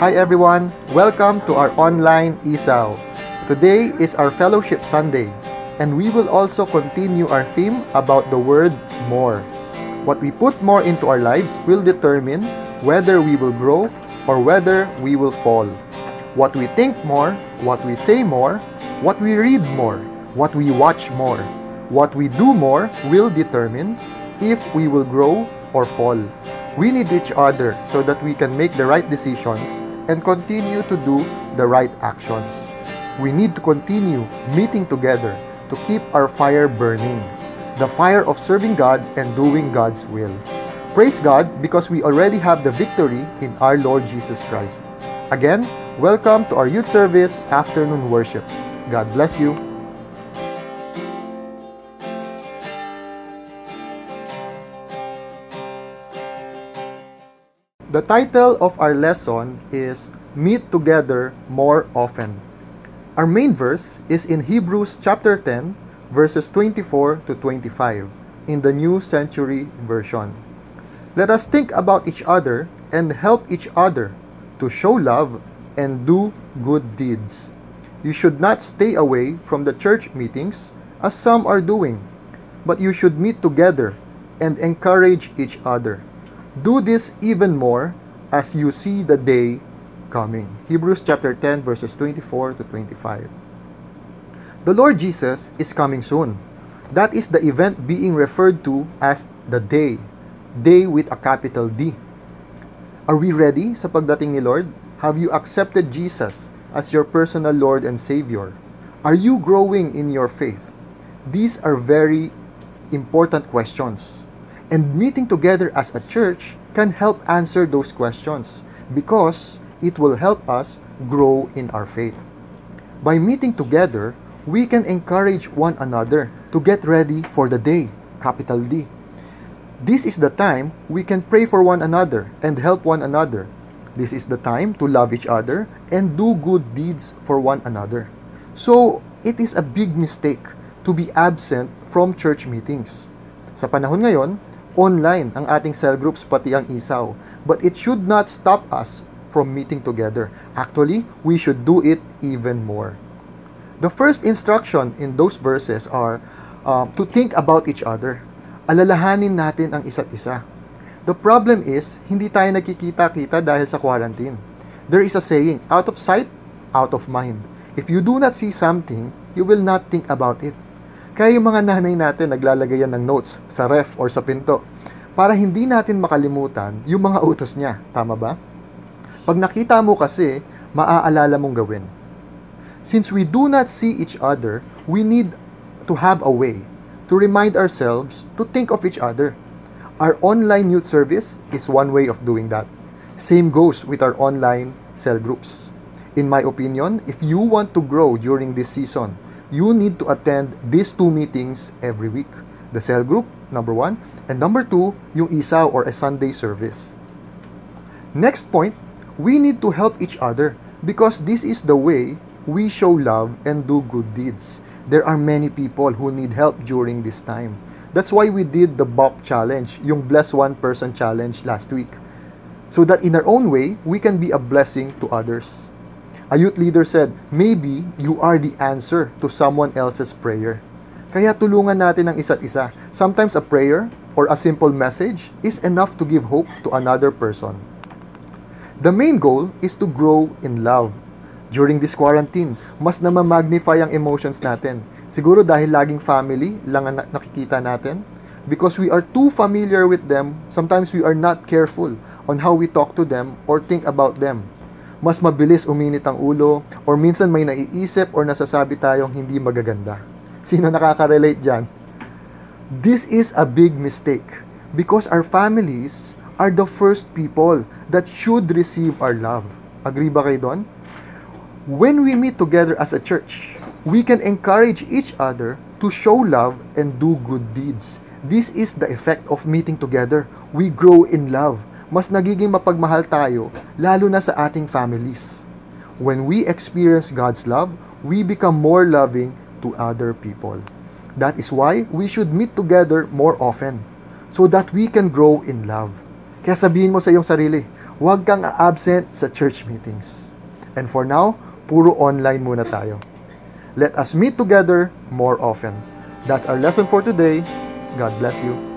Hi everyone, welcome to our online ESAL. Today is our Fellowship Sunday, and we will also continue our theme about the word more. What we put more into our lives will determine whether we will grow or whether we will fall. What we think more, what we say more, what we read more, what we watch more, what we do more will determine if we will grow or fall. We need each other so that we can make the right decisions and continue to do the right actions. We need to continue meeting together to keep our fire burning, the fire of serving God and doing God's will. Praise God because we already have the victory in our Lord Jesus Christ. Again, welcome to our youth service afternoon worship. God bless you. The title of our lesson is Meet Together More Often. Our main verse is in Hebrews chapter 10, verses 24 to 25 in the New Century Version. Let us think about each other and help each other to show love and do good deeds. You should not stay away from the church meetings as some are doing, but you should meet together and encourage each other. Do this even more as you see the day coming. Hebrews chapter 10 verses 24 to 25. The Lord Jesus is coming soon. That is the event being referred to as the day. Day with a capital D. Are we ready sa pagdating ni Lord? Have you accepted Jesus as your personal Lord and Savior? Are you growing in your faith? These are very important questions. And meeting together as a church can help answer those questions because it will help us grow in our faith. By meeting together, we can encourage one another to get ready for the day, capital D. This is the time we can pray for one another and help one another. This is the time to love each other and do good deeds for one another. So, it is a big mistake to be absent from church meetings. Sa panahon ngayon, online ang ating cell groups pati ang isaw. But it should not stop us from meeting together. Actually, we should do it even more. The first instruction in those verses are um, to think about each other. Alalahanin natin ang isa't isa. The problem is, hindi tayo nagkikita-kita dahil sa quarantine. There is a saying, out of sight, out of mind. If you do not see something, you will not think about it. Kaya yung mga nanay natin naglalagay yan ng notes sa ref or sa pinto para hindi natin makalimutan yung mga utos niya. Tama ba? Pag nakita mo kasi, maaalala mong gawin. Since we do not see each other, we need to have a way to remind ourselves to think of each other. Our online youth service is one way of doing that. Same goes with our online cell groups. In my opinion, if you want to grow during this season, you need to attend these two meetings every week. The cell group, number one, and number two, yung isaw or a Sunday service. Next point, we need to help each other because this is the way we show love and do good deeds. There are many people who need help during this time. That's why we did the BOP challenge, yung Bless One Person challenge last week. So that in our own way, we can be a blessing to others. A youth leader said, maybe you are the answer to someone else's prayer. Kaya tulungan natin ang isa't isa. Sometimes a prayer or a simple message is enough to give hope to another person. The main goal is to grow in love. During this quarantine, mas namamagnify ang emotions natin. Siguro dahil laging family lang ang nakikita natin. Because we are too familiar with them, sometimes we are not careful on how we talk to them or think about them. Mas mabilis uminit ang ulo or minsan may naiisip or nasasabi tayong hindi magaganda. Sino nakaka-relate dyan? This is a big mistake because our families are the first people that should receive our love. Agree ba kayo doon? When we meet together as a church, we can encourage each other to show love and do good deeds. This is the effect of meeting together. We grow in love. Mas nagiging mapagmahal tayo, lalo na sa ating families. When we experience God's love, we become more loving to other people. That is why we should meet together more often so that we can grow in love. Kaya sabihin mo sa iyong sarili, huwag kang absent sa church meetings. And for now, puro online muna tayo. Let us meet together more often. That's our lesson for today. God bless you.